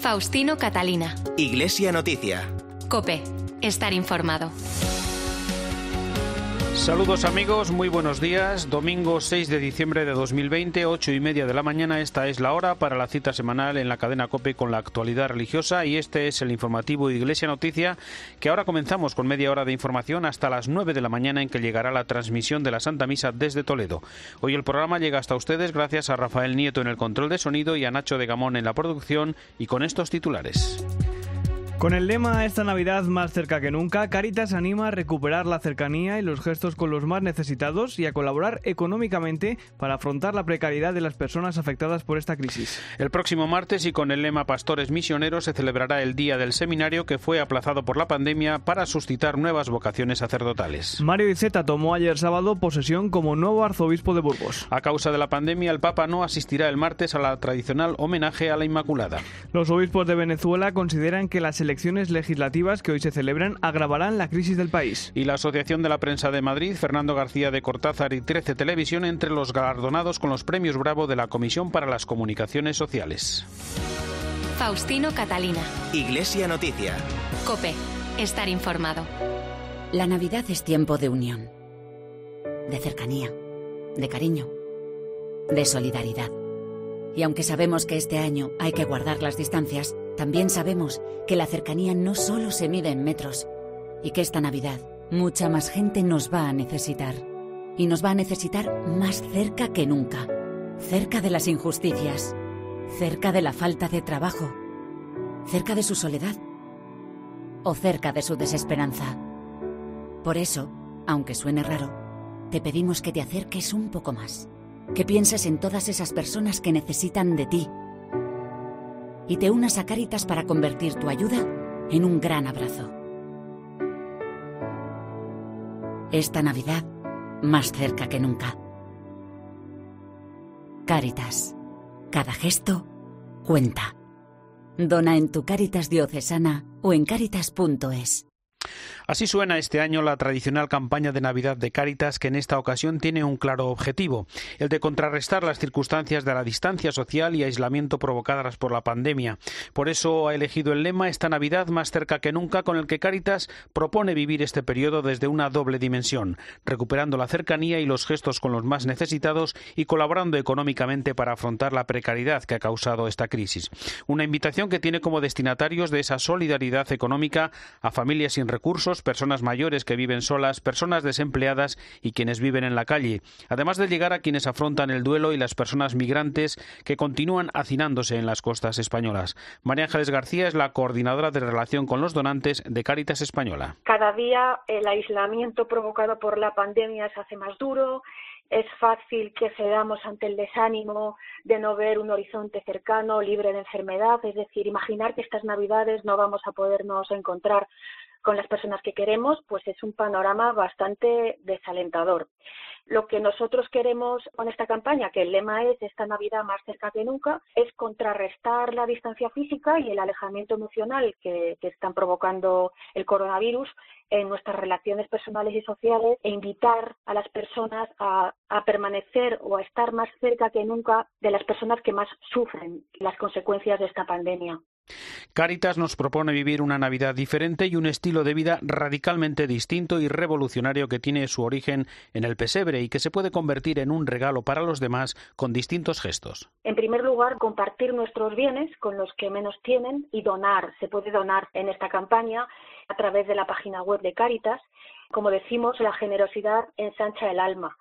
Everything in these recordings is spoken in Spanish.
Faustino Catalina. Iglesia Noticia. Cope. Estar informado. Saludos amigos, muy buenos días. Domingo 6 de diciembre de 2020, ocho y media de la mañana. Esta es la hora para la cita semanal en la cadena COPE con la actualidad religiosa y este es el informativo Iglesia Noticia que ahora comenzamos con media hora de información hasta las 9 de la mañana en que llegará la transmisión de la Santa Misa desde Toledo. Hoy el programa llega hasta ustedes gracias a Rafael Nieto en el control de sonido y a Nacho de Gamón en la producción y con estos titulares. Con el lema Esta Navidad más cerca que nunca, Caritas anima a recuperar la cercanía y los gestos con los más necesitados y a colaborar económicamente para afrontar la precariedad de las personas afectadas por esta crisis. El próximo martes y con el lema Pastores Misioneros se celebrará el Día del Seminario que fue aplazado por la pandemia para suscitar nuevas vocaciones sacerdotales. Mario Iceta tomó ayer sábado posesión como nuevo arzobispo de Burgos. A causa de la pandemia, el Papa no asistirá el martes a la tradicional homenaje a la Inmaculada. Los obispos de Venezuela consideran que las elecciones legislativas que hoy se celebran agravarán la crisis del país. Y la Asociación de la Prensa de Madrid, Fernando García de Cortázar y 13 Televisión entre los galardonados con los premios Bravo de la Comisión para las Comunicaciones Sociales. Faustino Catalina. Iglesia Noticia. Cope. Estar informado. La Navidad es tiempo de unión, de cercanía, de cariño, de solidaridad. Y aunque sabemos que este año hay que guardar las distancias, también sabemos que la cercanía no solo se mide en metros y que esta Navidad mucha más gente nos va a necesitar. Y nos va a necesitar más cerca que nunca. Cerca de las injusticias, cerca de la falta de trabajo, cerca de su soledad o cerca de su desesperanza. Por eso, aunque suene raro, te pedimos que te acerques un poco más, que pienses en todas esas personas que necesitan de ti y te unas a Cáritas para convertir tu ayuda en un gran abrazo. Esta Navidad, más cerca que nunca. Cáritas. Cada gesto cuenta. Dona en tu Cáritas diocesana o en cáritas.es. Así suena este año la tradicional campaña de Navidad de Cáritas que en esta ocasión tiene un claro objetivo, el de contrarrestar las circunstancias de la distancia social y aislamiento provocadas por la pandemia. Por eso ha elegido el lema esta Navidad más cerca que nunca con el que Cáritas propone vivir este periodo desde una doble dimensión, recuperando la cercanía y los gestos con los más necesitados y colaborando económicamente para afrontar la precariedad que ha causado esta crisis. Una invitación que tiene como destinatarios de esa solidaridad económica a familias sin recursos, personas mayores que viven solas, personas desempleadas y quienes viven en la calle, además de llegar a quienes afrontan el duelo y las personas migrantes que continúan hacinándose en las costas españolas. María Ángeles García es la coordinadora de relación con los donantes de Cáritas Española. Cada día el aislamiento provocado por la pandemia se hace más duro, es fácil que cedamos ante el desánimo de no ver un horizonte cercano, libre de enfermedad, es decir, imaginar que estas navidades no vamos a podernos encontrar con las personas que queremos, pues es un panorama bastante desalentador. Lo que nosotros queremos con esta campaña, que el lema es esta Navidad más cerca que nunca, es contrarrestar la distancia física y el alejamiento emocional que, están provocando el coronavirus en nuestras relaciones personales y sociales e invitar a las personas a, permanecer o a estar más cerca que nunca de las personas que más sufren las consecuencias de esta pandemia. Caritas nos propone vivir una Navidad diferente y un estilo de vida radicalmente distinto y revolucionario que tiene su origen en el pesebre y que se puede convertir en un regalo para los demás con distintos gestos. En primer lugar, compartir nuestros bienes con los que menos tienen y donar. Se puede donar en esta campaña a través de la página web de Caritas. Como decimos, la generosidad ensancha el alma.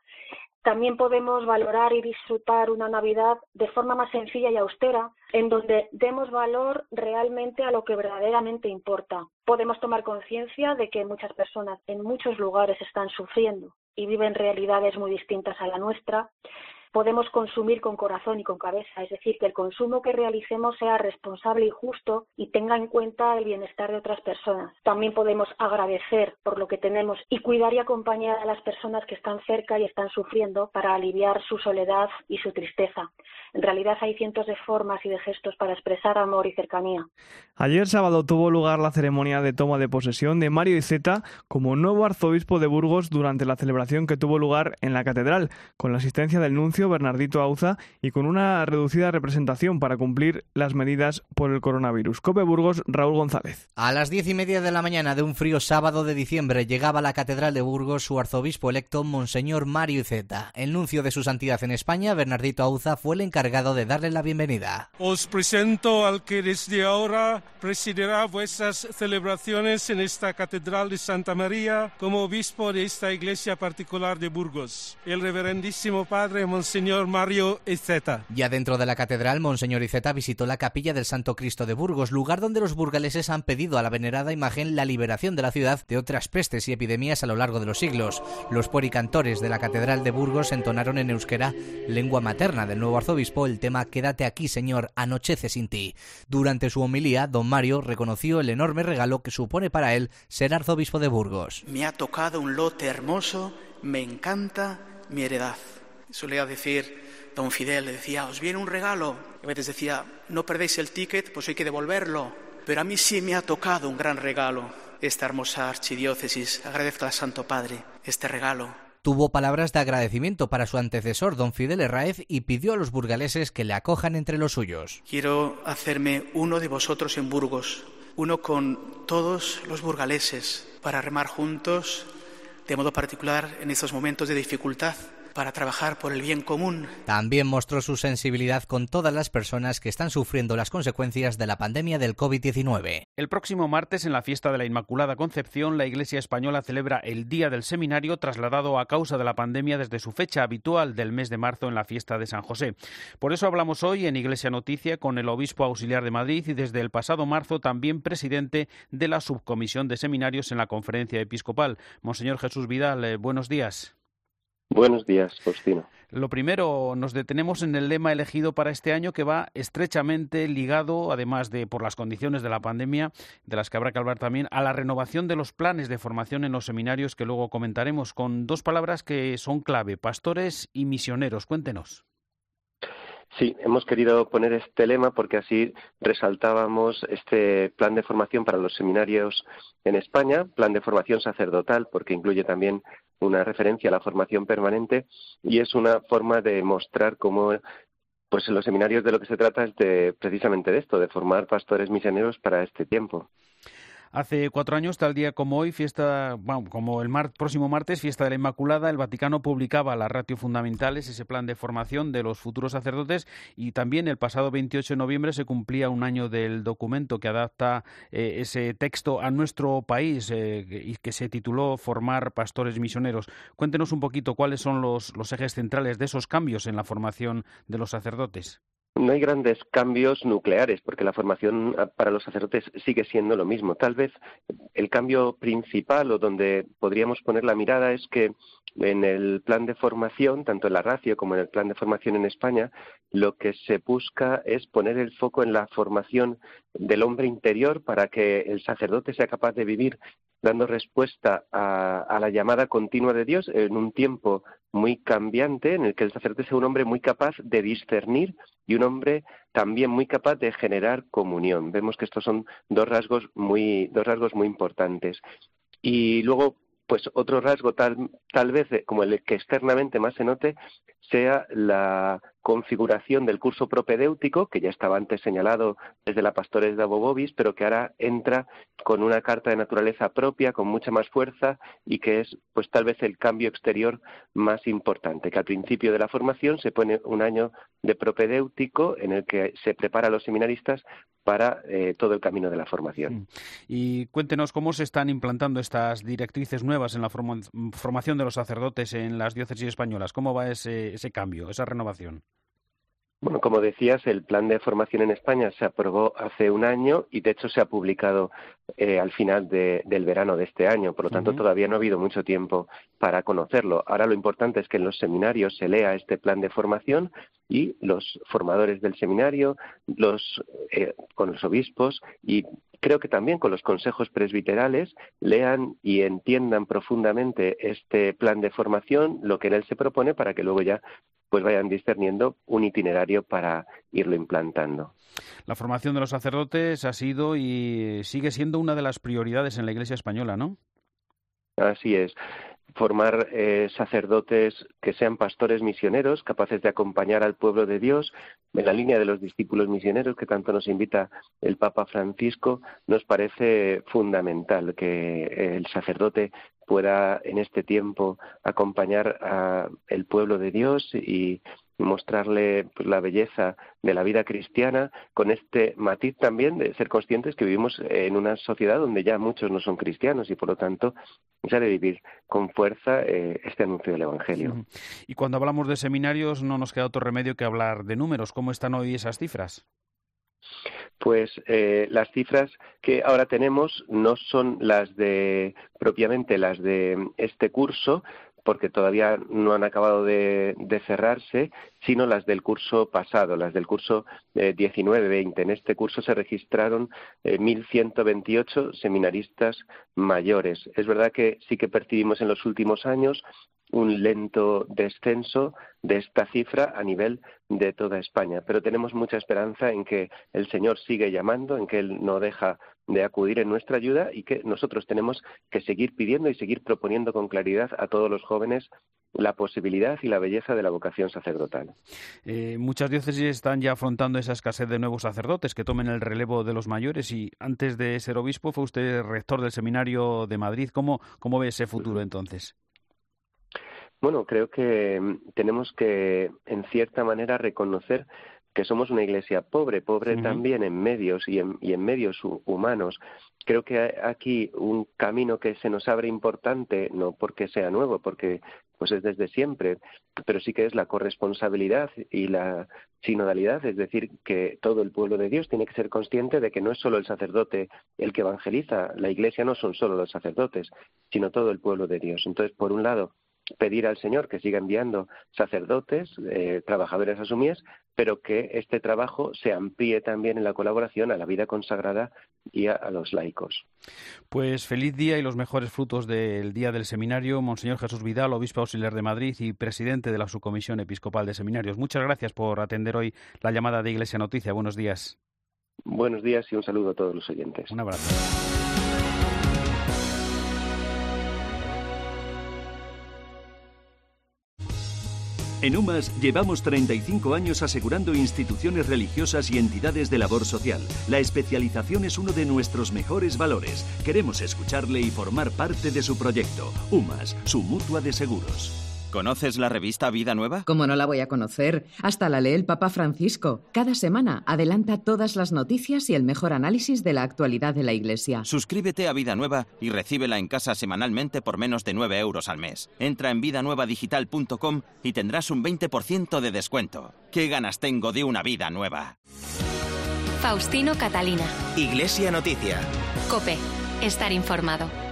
También podemos valorar y disfrutar una Navidad de forma más sencilla y austera, en donde demos valor realmente a lo que verdaderamente importa. Podemos tomar conciencia de que muchas personas en muchos lugares están sufriendo y viven realidades muy distintas a la nuestra podemos consumir con corazón y con cabeza, es decir, que el consumo que realicemos sea responsable y justo y tenga en cuenta el bienestar de otras personas. También podemos agradecer por lo que tenemos y cuidar y acompañar a las personas que están cerca y están sufriendo para aliviar su soledad y su tristeza. En realidad hay cientos de formas y de gestos para expresar amor y cercanía. Ayer sábado tuvo lugar la ceremonia de toma de posesión de Mario Iceta como nuevo arzobispo de Burgos durante la celebración que tuvo lugar en la catedral, con la asistencia del nuncio Bernardito Auza y con una reducida representación para cumplir las medidas por el coronavirus. Cope Burgos, Raúl González. A las diez y media de la mañana de un frío sábado de diciembre llegaba a la Catedral de Burgos su arzobispo electo, Monseñor Mario Iceta. El nuncio de su santidad en España, Bernardito Auza, fue el encargado de darle la bienvenida. Os presento al que desde ahora presidirá vuestras celebraciones en esta Catedral de Santa María como obispo de esta iglesia particular de Burgos, el reverendísimo padre Monseñor Mario Iceta. Ya dentro de la catedral, Monseñor Iceta visitó la capilla del Santo Cristo de Burgos, lugar donde los burgaleses han pedido a la venerada imagen la liberación de la ciudad de otras pestes y epidemias a lo largo de los siglos. Los puericantores de la catedral de Burgos entonaron en euskera, lengua materna del nuevo arzobispo, el tema Quédate aquí, Señor, anochece sin ti. Durante su homilía, don Mario reconoció el enorme regalo que supone para él ser arzobispo de Burgos. Me ha tocado un lote hermoso, me encanta mi heredad. Solía decir, don Fidel, le decía, os viene un regalo. Y a veces decía, no perdéis el ticket, pues hay que devolverlo. Pero a mí sí me ha tocado un gran regalo, esta hermosa archidiócesis. Agradezco al Santo Padre este regalo. Tuvo palabras de agradecimiento para su antecesor, don Fidel Herráez, y pidió a los burgaleses que le acojan entre los suyos. Quiero hacerme uno de vosotros en Burgos, uno con todos los burgaleses, para remar juntos, de modo particular en estos momentos de dificultad, para trabajar por el bien común. También mostró su sensibilidad con todas las personas que están sufriendo las consecuencias de la pandemia del COVID-19. El próximo martes, en la fiesta de la Inmaculada Concepción, la Iglesia Española celebra el Día del Seminario, trasladado a causa de la pandemia desde su fecha habitual del mes de marzo en la fiesta de San José. Por eso hablamos hoy en Iglesia Noticia con el obispo auxiliar de Madrid y desde el pasado marzo también presidente de la subcomisión de seminarios en la conferencia episcopal. Monseñor Jesús Vidal, eh, buenos días. Buenos días, Faustino. Lo primero, nos detenemos en el lema elegido para este año que va estrechamente ligado, además de por las condiciones de la pandemia, de las que habrá que hablar también, a la renovación de los planes de formación en los seminarios que luego comentaremos, con dos palabras que son clave, pastores y misioneros. Cuéntenos. Sí, hemos querido poner este lema porque así resaltábamos este plan de formación para los seminarios en España, plan de formación sacerdotal, porque incluye también una referencia a la formación permanente y es una forma de mostrar cómo pues en los seminarios de lo que se trata es de precisamente de esto, de formar pastores misioneros para este tiempo. Hace cuatro años, tal día como hoy, fiesta, como el próximo martes, fiesta de la Inmaculada, el Vaticano publicaba las ratio fundamentales, ese plan de formación de los futuros sacerdotes, y también el pasado 28 de noviembre se cumplía un año del documento que adapta eh, ese texto a nuestro país eh, y que se tituló Formar pastores misioneros. Cuéntenos un poquito cuáles son los ejes centrales de esos cambios en la formación de los sacerdotes. No hay grandes cambios nucleares, porque la formación para los sacerdotes sigue siendo lo mismo. Tal vez el cambio principal o donde podríamos poner la mirada es que en el plan de formación, tanto en la ratio como en el plan de formación en España, lo que se busca es poner el foco en la formación del hombre interior para que el sacerdote sea capaz de vivir dando respuesta a, la llamada continua de Dios en un tiempo muy cambiante en el que el sacerdote sea un hombre muy capaz de discernir y un hombre también muy capaz de generar comunión. Vemos que estos son dos rasgos muy, dos rasgos muy importantes. Y luego, pues otro rasgo tal, tal vez como el que externamente más se note sea la configuración del curso propedéutico, que ya estaba antes señalado desde la Pastores de Abobobis, pero que ahora entra con una carta de naturaleza propia, con mucha más fuerza y que es, pues tal vez el cambio exterior más importante, que al principio de la formación se pone un año de propedéutico en el que se prepara a los seminaristas para eh, todo el camino de la formación. Y cuéntenos cómo se están implantando estas directrices nuevas en la formación de los sacerdotes en las diócesis españolas. ¿Cómo va ese, ese cambio, esa renovación? Bueno, como decías, el plan de formación en España se aprobó hace un año y de hecho se ha publicado eh, al final del verano de este año. Por lo tanto, todavía no ha habido mucho tiempo para conocerlo. Ahora lo importante es que en los seminarios se lea este plan de formación y los formadores del seminario, los, eh, con los obispos y creo que también con los consejos presbiterales lean y entiendan profundamente este plan de formación, lo que en él se propone, para que luego ya pues vayan discerniendo un itinerario para irlo implantando. La formación de los sacerdotes ha sido y sigue siendo una de las prioridades en la Iglesia española, ¿no? Así es. formar eh, sacerdotes que sean pastores misioneros, capaces de acompañar al pueblo de Dios en la línea de los discípulos misioneros que tanto nos invita el Papa Francisco, nos parece fundamental que el sacerdote pueda en este tiempo acompañar al pueblo de Dios y mostrarle pues, la belleza de la vida cristiana con este matiz también de ser conscientes que vivimos en una sociedad donde ya muchos no son cristianos y por lo tanto se ha de vivir con fuerza eh, este anuncio del Evangelio. Y cuando hablamos de seminarios no nos queda otro remedio que hablar de números. ¿Cómo están hoy esas cifras? Pues eh, las cifras que ahora tenemos no son las de propiamente las de este curso, porque todavía no han acabado de, cerrarse, sino las del curso pasado, las del curso eh, 19-20. En este curso se registraron eh, 1.128 seminaristas mayores. Es verdad que sí que percibimos en los últimos años un lento descenso de esta cifra a nivel de toda España. Pero tenemos mucha esperanza en que el Señor sigue llamando, en que Él no deja de acudir en nuestra ayuda y que nosotros tenemos que seguir pidiendo y seguir proponiendo con claridad a todos los jóvenes la posibilidad y la belleza de la vocación sacerdotal. Eh, muchas diócesis están ya afrontando esa escasez de nuevos sacerdotes que tomen el relevo de los mayores y antes de ser obispo fue usted rector del seminario de Madrid. ¿Cómo, cómo ve ese futuro entonces? Bueno, creo que mm, tenemos que, en cierta manera, reconocer que somos una iglesia pobre, pobre también en medios y en, y en medios humanos. Creo que hay aquí un camino que se nos abre importante, no porque sea nuevo, porque pues es desde siempre, pero sí que es la corresponsabilidad y la sinodalidad, es decir, que todo el pueblo de Dios tiene que ser consciente de que no es solo el sacerdote el que evangeliza, la iglesia no son solo los sacerdotes, sino todo el pueblo de Dios. Entonces, por un lado, pedir al Señor que siga enviando sacerdotes, eh, trabajadores a su mies, pero que este trabajo se amplíe también en la colaboración a la vida consagrada y a, los laicos. Pues feliz día y los mejores frutos del día del seminario, Monseñor Jesús Vidal, obispo auxiliar de Madrid y presidente de la Subcomisión Episcopal de Seminarios. Muchas gracias por atender hoy la llamada de Iglesia Noticia. Buenos días. Buenos días y un saludo a todos los oyentes. Un abrazo. En UMAS llevamos 35 años asegurando instituciones religiosas y entidades de labor social. La especialización es uno de nuestros mejores valores. Queremos escucharle y formar parte de su proyecto. UMAS, su mutua de seguros. ¿Conoces la revista Vida Nueva? ¿Cómo no la voy a conocer? Hasta la lee el Papa Francisco. Cada semana adelanta todas las noticias y el mejor análisis de la actualidad de la Iglesia. Suscríbete a Vida Nueva y recíbela en casa semanalmente por menos de 9 euros al mes. Entra en vidanuevadigital.com y tendrás un 20% de descuento. ¿Qué ganas tengo de una vida nueva? Faustino Catalina. Iglesia Noticia. Cope. Estar informado.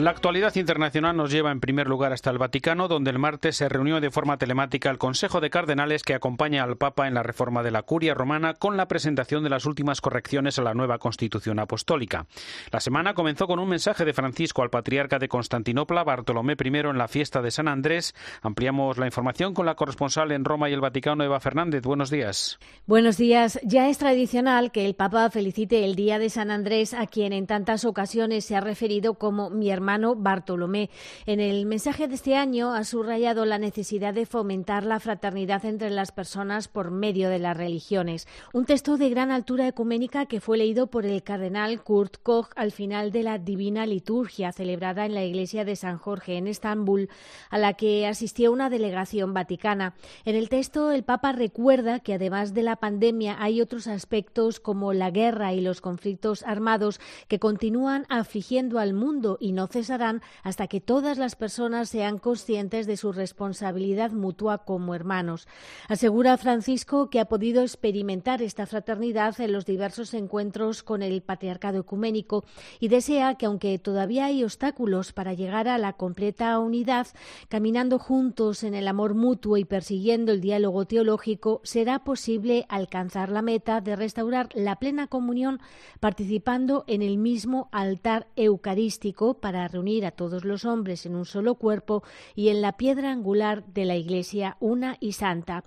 La actualidad internacional nos lleva en primer lugar hasta el Vaticano, donde el martes se reunió de forma telemática el Consejo de Cardenales que acompaña al Papa en la reforma de la curia romana con la presentación de las últimas correcciones a la nueva Constitución Apostólica. La semana comenzó con un mensaje de Francisco al patriarca de Constantinopla, Bartolomé I, en la fiesta de San Andrés. Ampliamos la información con la corresponsal en Roma y el Vaticano, Eva Fernández. Buenos días. Buenos días. Ya es tradicional que el Papa felicite el Día de San Andrés a quien en tantas ocasiones se ha referido como mi hermano Bartolomé. En el mensaje de este año ha subrayado la necesidad de fomentar la fraternidad entre las personas por medio de las religiones. Un texto de gran altura ecuménica que fue leído por el cardenal Kurt Koch al final de la Divina Liturgia celebrada en la iglesia de San Jorge en Estambul, a la que asistió una delegación vaticana. En el texto, el Papa recuerda que además de la pandemia hay otros aspectos como la guerra y los conflictos armados que continúan afligiendo al mundo y no cesarán hasta que todas las personas sean conscientes de su responsabilidad mutua como hermanos. Asegura Francisco que ha podido experimentar esta fraternidad en los diversos encuentros con el patriarcado ecuménico y desea que, aunque todavía hay obstáculos para llegar a la completa unidad, caminando juntos en el amor mutuo y persiguiendo el diálogo teológico, será posible alcanzar la meta de restaurar la plena comunión participando en el mismo altar eucarístico para para reunir a todos los hombres en un solo cuerpo y en la piedra angular de la Iglesia una y santa.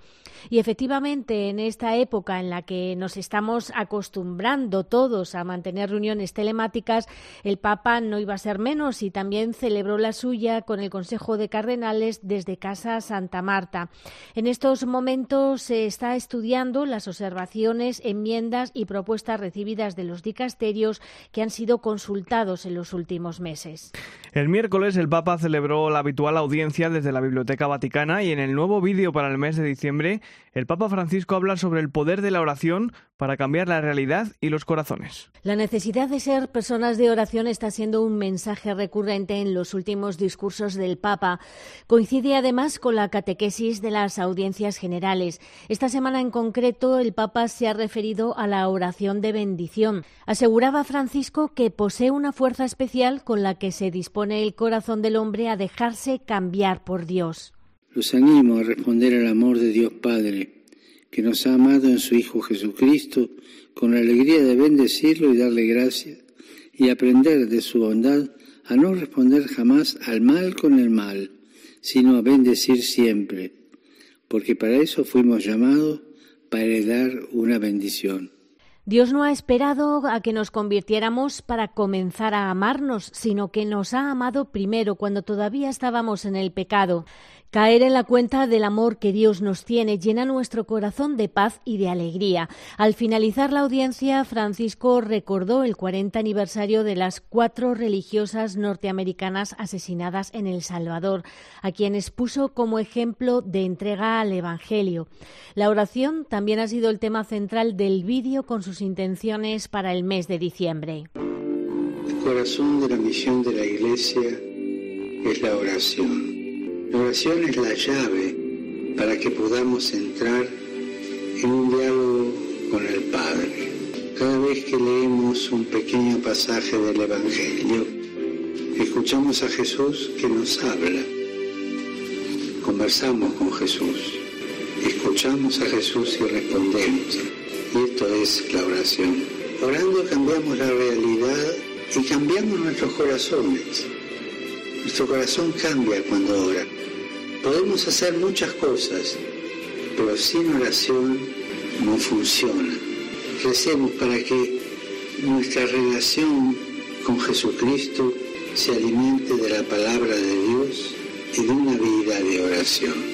Y efectivamente, en esta época en la que nos estamos acostumbrando todos a mantener reuniones telemáticas, el Papa no iba a ser menos y también celebró la suya con el Consejo de Cardenales desde Casa Santa Marta. En estos momentos se está estudiando las observaciones, enmiendas y propuestas recibidas de los dicasterios que han sido consultados en los últimos meses. El miércoles el Papa celebró la habitual audiencia desde la Biblioteca Vaticana y en el nuevo vídeo para el mes de diciembre el Papa Francisco habla sobre el poder de la oración para cambiar la realidad y los corazones. La necesidad de ser personas de oración está siendo un mensaje recurrente en los últimos discursos del Papa. Coincide además con la catequesis de las audiencias generales. Esta semana en concreto el Papa se ha referido a la oración de bendición. Aseguraba Francisco que posee una fuerza especial con la que se dispone el corazón del hombre a dejarse cambiar por Dios. Los animo a responder al amor de Dios Padre, que nos ha amado en su Hijo Jesucristo, con la alegría de bendecirlo y darle gracias, y aprender de su bondad a no responder jamás al mal con el mal, sino a bendecir siempre, porque para eso fuimos llamados, para heredar una bendición. Dios no ha esperado a que nos convirtiéramos para comenzar a amarnos, sino que nos ha amado primero cuando todavía estábamos en el pecado. Caer en la cuenta del amor que Dios nos tiene llena nuestro corazón de paz y de alegría. Al finalizar la audiencia, Francisco recordó el 40 aniversario de las cuatro religiosas norteamericanas asesinadas en El Salvador, a quienes puso como ejemplo de entrega al Evangelio. La oración también ha sido el tema central del vídeo con sus intenciones para el mes de diciembre. El corazón de la misión de la Iglesia es la oración. La oración es la llave para que podamos entrar en un diálogo con el Padre. Cada vez que leemos un pequeño pasaje del Evangelio, escuchamos a Jesús que nos habla. Conversamos con Jesús, escuchamos a Jesús y respondemos. Y esto es la oración. Orando cambiamos la realidad y cambiamos nuestros corazones. Nuestro corazón cambia cuando ora. Podemos hacer muchas cosas, pero sin oración no funciona. Recemos para que nuestra relación con Jesucristo se alimente de la palabra de Dios y de una vida de oración.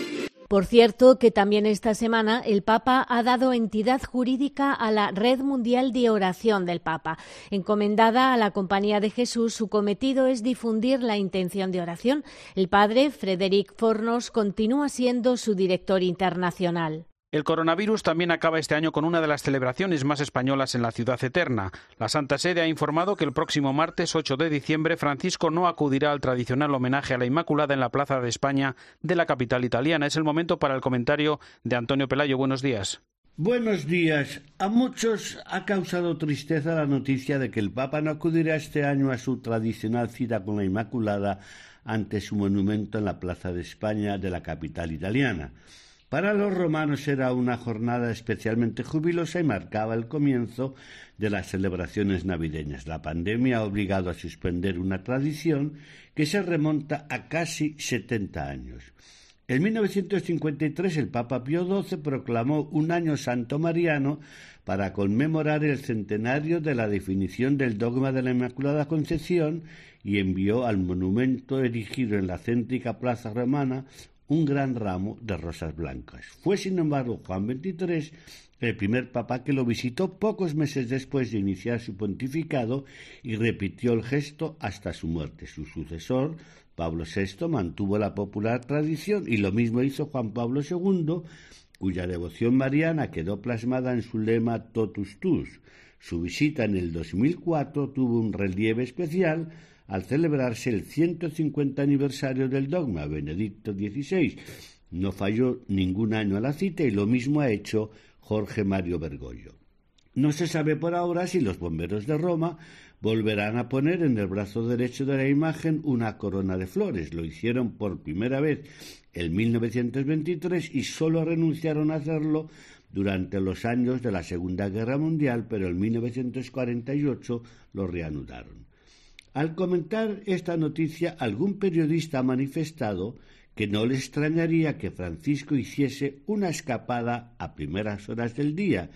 Por cierto, que también esta semana el Papa ha dado entidad jurídica a la Red Mundial de Oración del Papa. Encomendada a la Compañía de Jesús, su cometido es difundir la intención de oración. El padre, Frederic Fornos, continúa siendo su director internacional. El coronavirus también acaba este año con una de las celebraciones más españolas en la ciudad eterna. La Santa Sede ha informado que el próximo martes 8 de diciembre Francisco no acudirá al tradicional homenaje a la Inmaculada en la Plaza de España de la capital italiana. Es el momento para el comentario de Antonio Pelayo. Buenos días. Buenos días. A muchos ha causado tristeza la noticia de que el Papa no acudirá este año a su tradicional cita con la Inmaculada ante su monumento en la Plaza de España de la capital italiana. Para los romanos era una jornada especialmente jubilosa y marcaba el comienzo de las celebraciones navideñas. La pandemia ha obligado a suspender una tradición que se remonta a casi 70 años. En 1953 el Papa Pío XII proclamó un año santo mariano para conmemorar el centenario de la definición del dogma de la Inmaculada Concepción y envió al monumento erigido en la céntrica plaza romana un gran ramo de rosas blancas. Fue, sin embargo, Juan XXIII el primer papa que lo visitó pocos meses después de iniciar su pontificado y repitió el gesto hasta su muerte. Su sucesor, Pablo VI, mantuvo la popular tradición y lo mismo hizo Juan Pablo II, cuya devoción mariana quedó plasmada en su lema Totus Tus. Su visita en el 2004 tuvo un relieve especial al celebrarse el 150 aniversario del dogma Benedicto XVI. No falló ningún año a la cita y lo mismo ha hecho Jorge Mario Bergoglio. No se sabe por ahora si los bomberos de Roma volverán a poner en el brazo derecho de la imagen una corona de flores. Lo hicieron por primera vez en 1923 y solo renunciaron a hacerlo durante los años de la Segunda Guerra Mundial, pero en 1948 lo reanudaron. Al comentar esta noticia, algún periodista ha manifestado que no le extrañaría que Francisco hiciese una escapada a primeras horas del día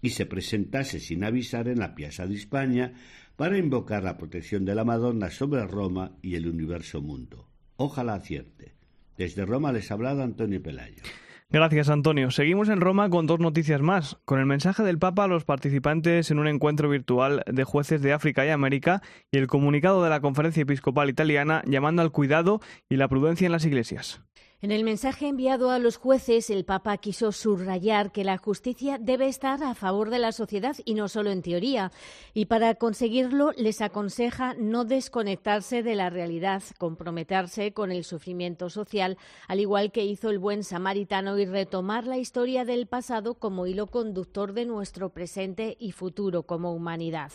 y se presentase sin avisar en la Piazza de España para invocar la protección de la Madonna sobre Roma y el universo mundo. Ojalá acierte. Desde Roma les ha hablado Antonio Pelayo. Gracias, Antonio. Seguimos en Roma con dos noticias más. Con el mensaje del Papa a los participantes en un encuentro virtual de jueces de África y América y el comunicado de la Conferencia Episcopal Italiana llamando al cuidado y la prudencia en las iglesias. En el mensaje enviado a los jueces, el Papa quiso subrayar que la justicia debe estar a favor de la sociedad y no solo en teoría. Y para conseguirlo les aconseja no desconectarse de la realidad, comprometerse con el sufrimiento social, al igual que hizo el buen samaritano, y retomar la historia del pasado como hilo conductor de nuestro presente y futuro como humanidad.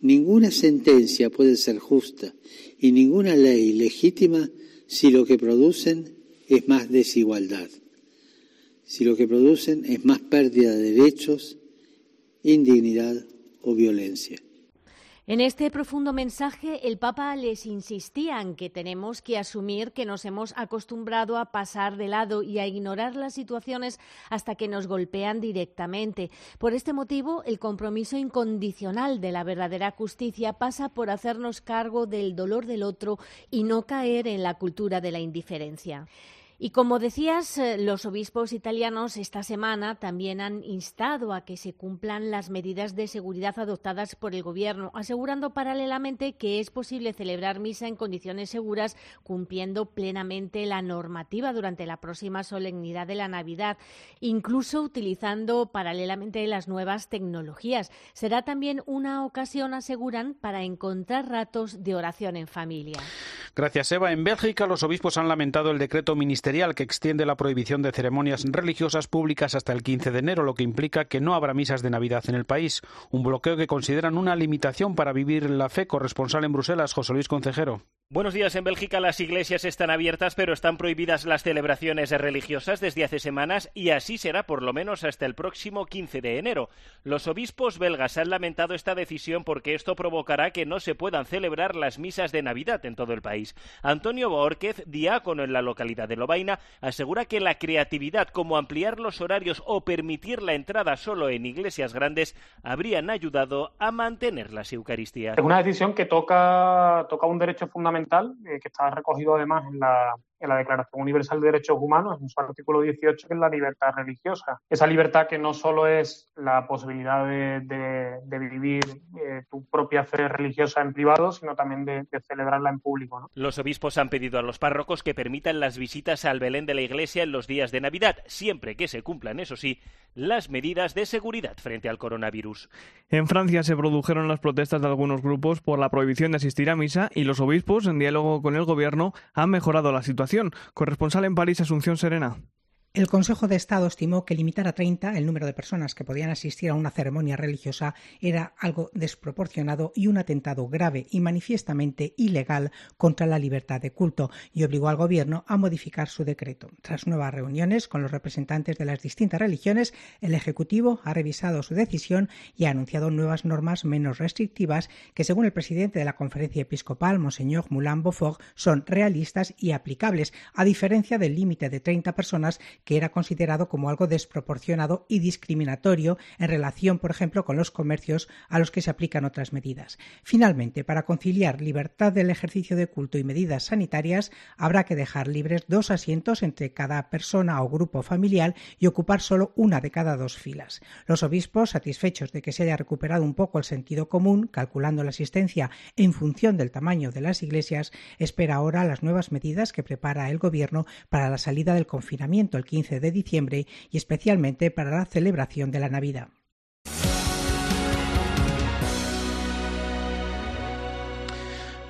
Ninguna sentencia puede ser justa y ninguna ley legítima si lo que producen es más desigualdad, si lo que producen es más pérdida de derechos, indignidad o violencia. En este profundo mensaje, el Papa les insistía en que tenemos que asumir que nos hemos acostumbrado a pasar de lado y a ignorar las situaciones hasta que nos golpean directamente. Por este motivo, el compromiso incondicional de la verdadera justicia pasa por hacernos cargo del dolor del otro y no caer en la cultura de la indiferencia. Y como decías, eh, los obispos italianos esta semana también han instado a que se cumplan las medidas de seguridad adoptadas por el Gobierno, asegurando paralelamente que es posible celebrar misa en condiciones seguras, cumpliendo plenamente la normativa durante la próxima solemnidad de la Navidad, incluso utilizando paralelamente las nuevas tecnologías. Será también una ocasión, aseguran, para encontrar ratos de oración en familia. Gracias, Eva. En Bélgica, los obispos han lamentado el decreto ministerial que extiende la prohibición de ceremonias religiosas públicas hasta el 15 de enero, lo que implica que no habrá misas de Navidad en el país. Un bloqueo que consideran una limitación para vivir la fe. Corresponsal en Bruselas, José Luis Concejero. Buenos días. En Bélgica las iglesias están abiertas, pero están prohibidas las celebraciones religiosas desde hace semanas y así será por lo menos hasta el próximo 15 de enero. Los obispos belgas han lamentado esta decisión porque esto provocará que no se puedan celebrar las misas de Navidad en todo el país. Antonio Borquez, diácono en la localidad de Asegura que la creatividad, como ampliar los horarios o permitir la entrada solo en iglesias grandes, habrían ayudado a mantener las Eucaristías. Es una decisión que toca, toca un derecho fundamental eh, que está recogido además en la, en la Declaración Universal de Derechos Humanos, en su artículo 18, que es la libertad religiosa. Esa libertad que no solo es la posibilidad de, vivir eh, tu propia fe religiosa en privado, sino también de, celebrarla en público. Los obispos han pedido a los párrocos que permitan las visitas al Belén de la Iglesia en los días de Navidad, siempre que se cumplan, eso sí, las medidas de seguridad frente al coronavirus. En Francia se produjeron las protestas de algunos grupos por la prohibición de asistir a misa y los obispos, en diálogo con el gobierno, han mejorado la situación Corresponsal en París, Asunción Serena. El Consejo de Estado estimó que limitar a 30 el número de personas que podían asistir a una ceremonia religiosa era algo desproporcionado y un atentado grave y manifiestamente ilegal contra la libertad de culto y obligó al Gobierno a modificar su decreto. Tras nuevas reuniones con los representantes de las distintas religiones, el Ejecutivo ha revisado su decisión y ha anunciado nuevas normas menos restrictivas que, según el presidente de la Conferencia Episcopal, Monseñor Moulin Beaufort, son realistas y aplicables, a diferencia del límite de 30 personas que era considerado como algo desproporcionado y discriminatorio en relación, por ejemplo, con los comercios a los que se aplican otras medidas. Finalmente, para conciliar libertad del ejercicio de culto y medidas sanitarias, habrá que dejar libres dos asientos entre cada persona o grupo familiar y ocupar solo una de cada dos filas. Los obispos, satisfechos de que se haya recuperado un poco el sentido común, calculando la asistencia en función del tamaño de las iglesias, espera ahora las nuevas medidas que prepara el Gobierno para la salida del confinamiento el 15 de diciembre y especialmente para la celebración de la Navidad.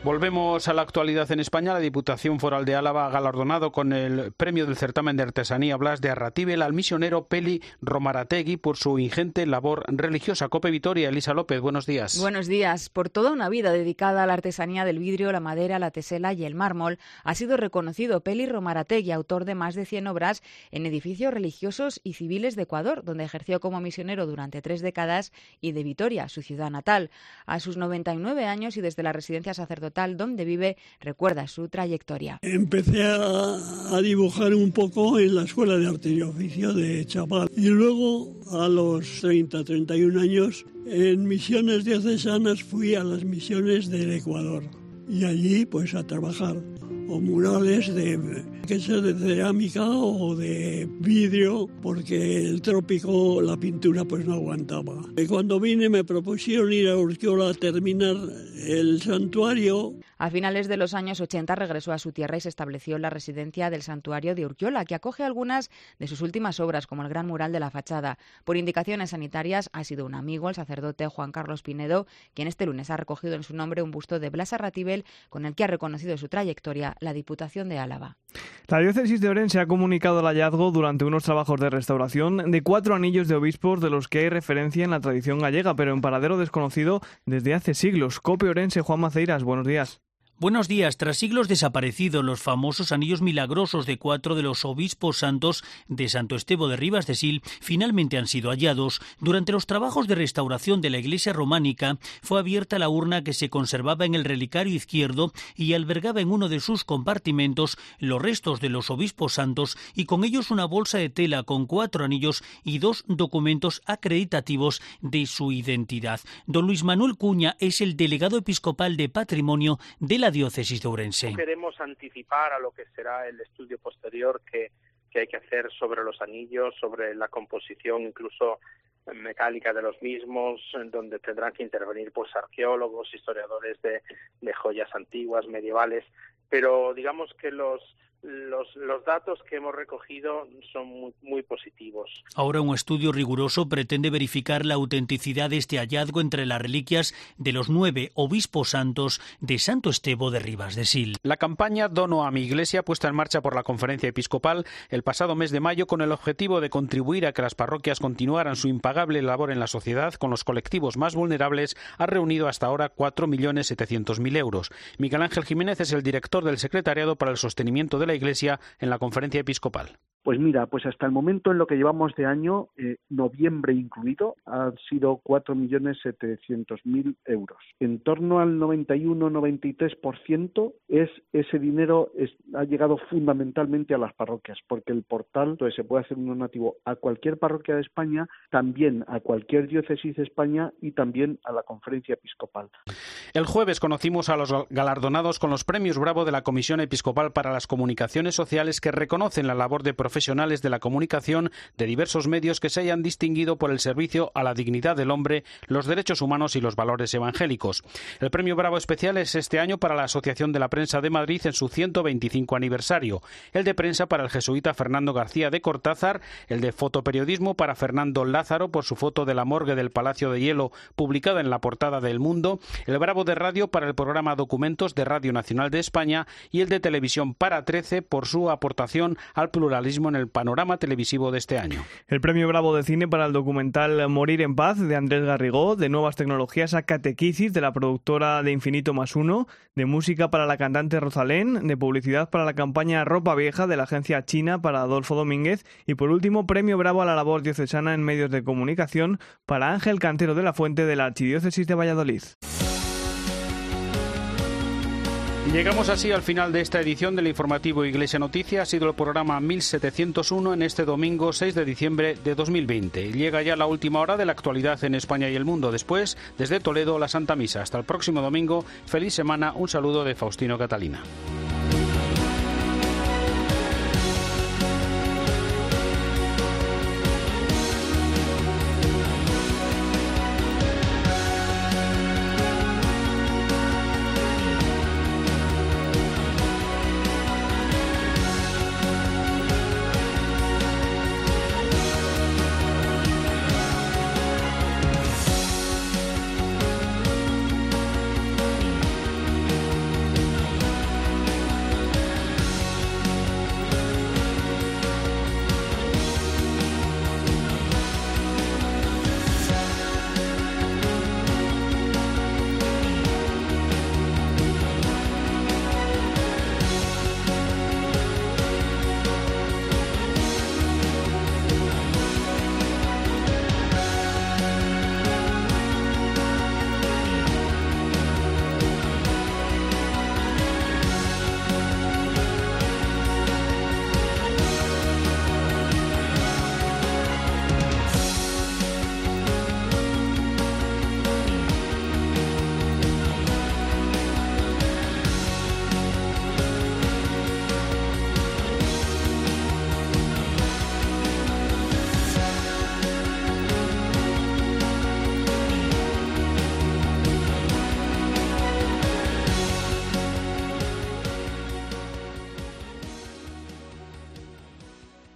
Volvemos a la actualidad en España. La Diputación Foral de Álava ha galardonado con el premio del certamen de artesanía Blas de Arratibel al misionero Peli Romarategui por su ingente labor religiosa. Cope Vitoria, Elisa López, buenos días. Buenos días. Por toda una vida dedicada a la artesanía del vidrio, la madera, la tesela y el mármol, ha sido reconocido Peli Romarategui, autor de más de 100 obras en edificios religiosos y civiles de Ecuador, donde ejerció como misionero durante tres décadas, y de Vitoria, su ciudad natal. A sus 99 años y desde la residencia sacerdotal donde vive, recuerda su trayectoria. Empecé a, dibujar un poco en la Escuela de Arte y Oficio de Chapal. Y luego a los 30, 31 años en misiones diocesanas fui a las misiones del Ecuador. Y allí pues a trabajar o murales de que sea de cerámica o de vidrio porque el trópico la pintura pues no aguantaba. Y cuando vine me propusieron ir a Urquiola a terminar el santuario a finales de los años 80 regresó a su tierra y se estableció en la residencia del santuario de Urquiola, que acoge algunas de sus últimas obras, como el gran mural de la fachada. Por indicaciones sanitarias ha sido un amigo, el sacerdote Juan Carlos Pinedo, quien este lunes ha recogido en su nombre un busto de Blas Arratibel, con el que ha reconocido su trayectoria la Diputación de Álava. La diócesis de Orense ha comunicado el hallazgo durante unos trabajos de restauración de cuatro anillos de obispos de los que hay referencia en la tradición gallega, pero en paradero desconocido desde hace siglos. Cope Orense, Juan Maceiras, buenos días. Buenos días. Tras siglos desaparecidos, los famosos anillos milagrosos de cuatro de los obispos santos de Santo Estevo de Rivas de Sil finalmente han sido hallados. Durante los trabajos de restauración de la iglesia románica fue abierta la urna que se conservaba en el relicario izquierdo y albergaba en uno de sus compartimentos los restos de los obispos santos y con ellos una bolsa de tela con cuatro anillos y dos documentos acreditativos de su identidad. Don Luis Manuel Cuña es el delegado episcopal de patrimonio de la diócesis de Ourense. queremos anticipar a lo que será el estudio posterior que, que hay que hacer sobre los anillos, sobre la composición incluso mecánica de los mismos, donde tendrán que intervenir pues arqueólogos, historiadores de, de joyas antiguas, medievales, pero digamos que los los, los datos que hemos recogido son muy, muy, positivos. Ahora un estudio riguroso pretende verificar la autenticidad de este hallazgo entre las reliquias de los nueve obispos santos de Santo Estevo de Rivas de Sil. La campaña Dono a mi iglesia puesta en marcha por la Conferencia Episcopal el pasado mes de mayo con el objetivo de contribuir a que las parroquias continuaran su impagable labor en la sociedad con los colectivos más vulnerables ha reunido hasta ahora 4.700.000 euros. Miguel Ángel Jiménez es el director del Secretariado para el Sostenimiento de la Iglesia en la conferencia episcopal. Pues mira, pues hasta el momento en lo que llevamos de año, eh, noviembre incluido, han sido 4.700.000 euros. En torno al 91-93% es ese dinero ha llegado fundamentalmente a las parroquias, porque el portal entonces, se puede hacer un donativo a cualquier parroquia de España, también a cualquier diócesis de España y también a la conferencia episcopal. El jueves conocimos a los galardonados con los premios Bravo de la Comisión Episcopal para las Comunicaciones Sociales que reconocen la labor de profesionales profesionales de la comunicación de diversos medios que se hayan distinguido por el servicio a la dignidad del hombre, los derechos humanos y los valores evangélicos. El premio Bravo Especial es este año para la Asociación de la Prensa de Madrid en su 125 aniversario, el de prensa para el jesuita Fernando García de Cortázar, el de fotoperiodismo para Fernando Lázaro por su foto de la morgue del Palacio de Hielo publicada en la portada del Mundo, el Bravo de Radio para el programa Documentos de Radio Nacional de España y el de televisión para 13 por su aportación al pluralismo en el panorama televisivo de este año. El premio Bravo de Cine para el documental Morir en Paz de Andrés Garrigó, de Nuevas Tecnologías a Catequisis de la productora de Infinito más Uno, de música para la cantante Rosalén, de publicidad para la campaña Ropa Vieja de la agencia China para Adolfo Domínguez y por último premio Bravo a la labor diocesana en medios de comunicación para Ángel Cantero de la Fuente de la Archidiócesis de Valladolid. Llegamos así al final de esta edición del informativo Iglesia Noticia. Ha sido el programa 1701 en este domingo 6 de diciembre de 2020. Llega ya la última hora de la actualidad en España y el mundo. Después, desde Toledo, la Santa Misa. Hasta el próximo domingo. Feliz semana. Un saludo de Faustino Catalina.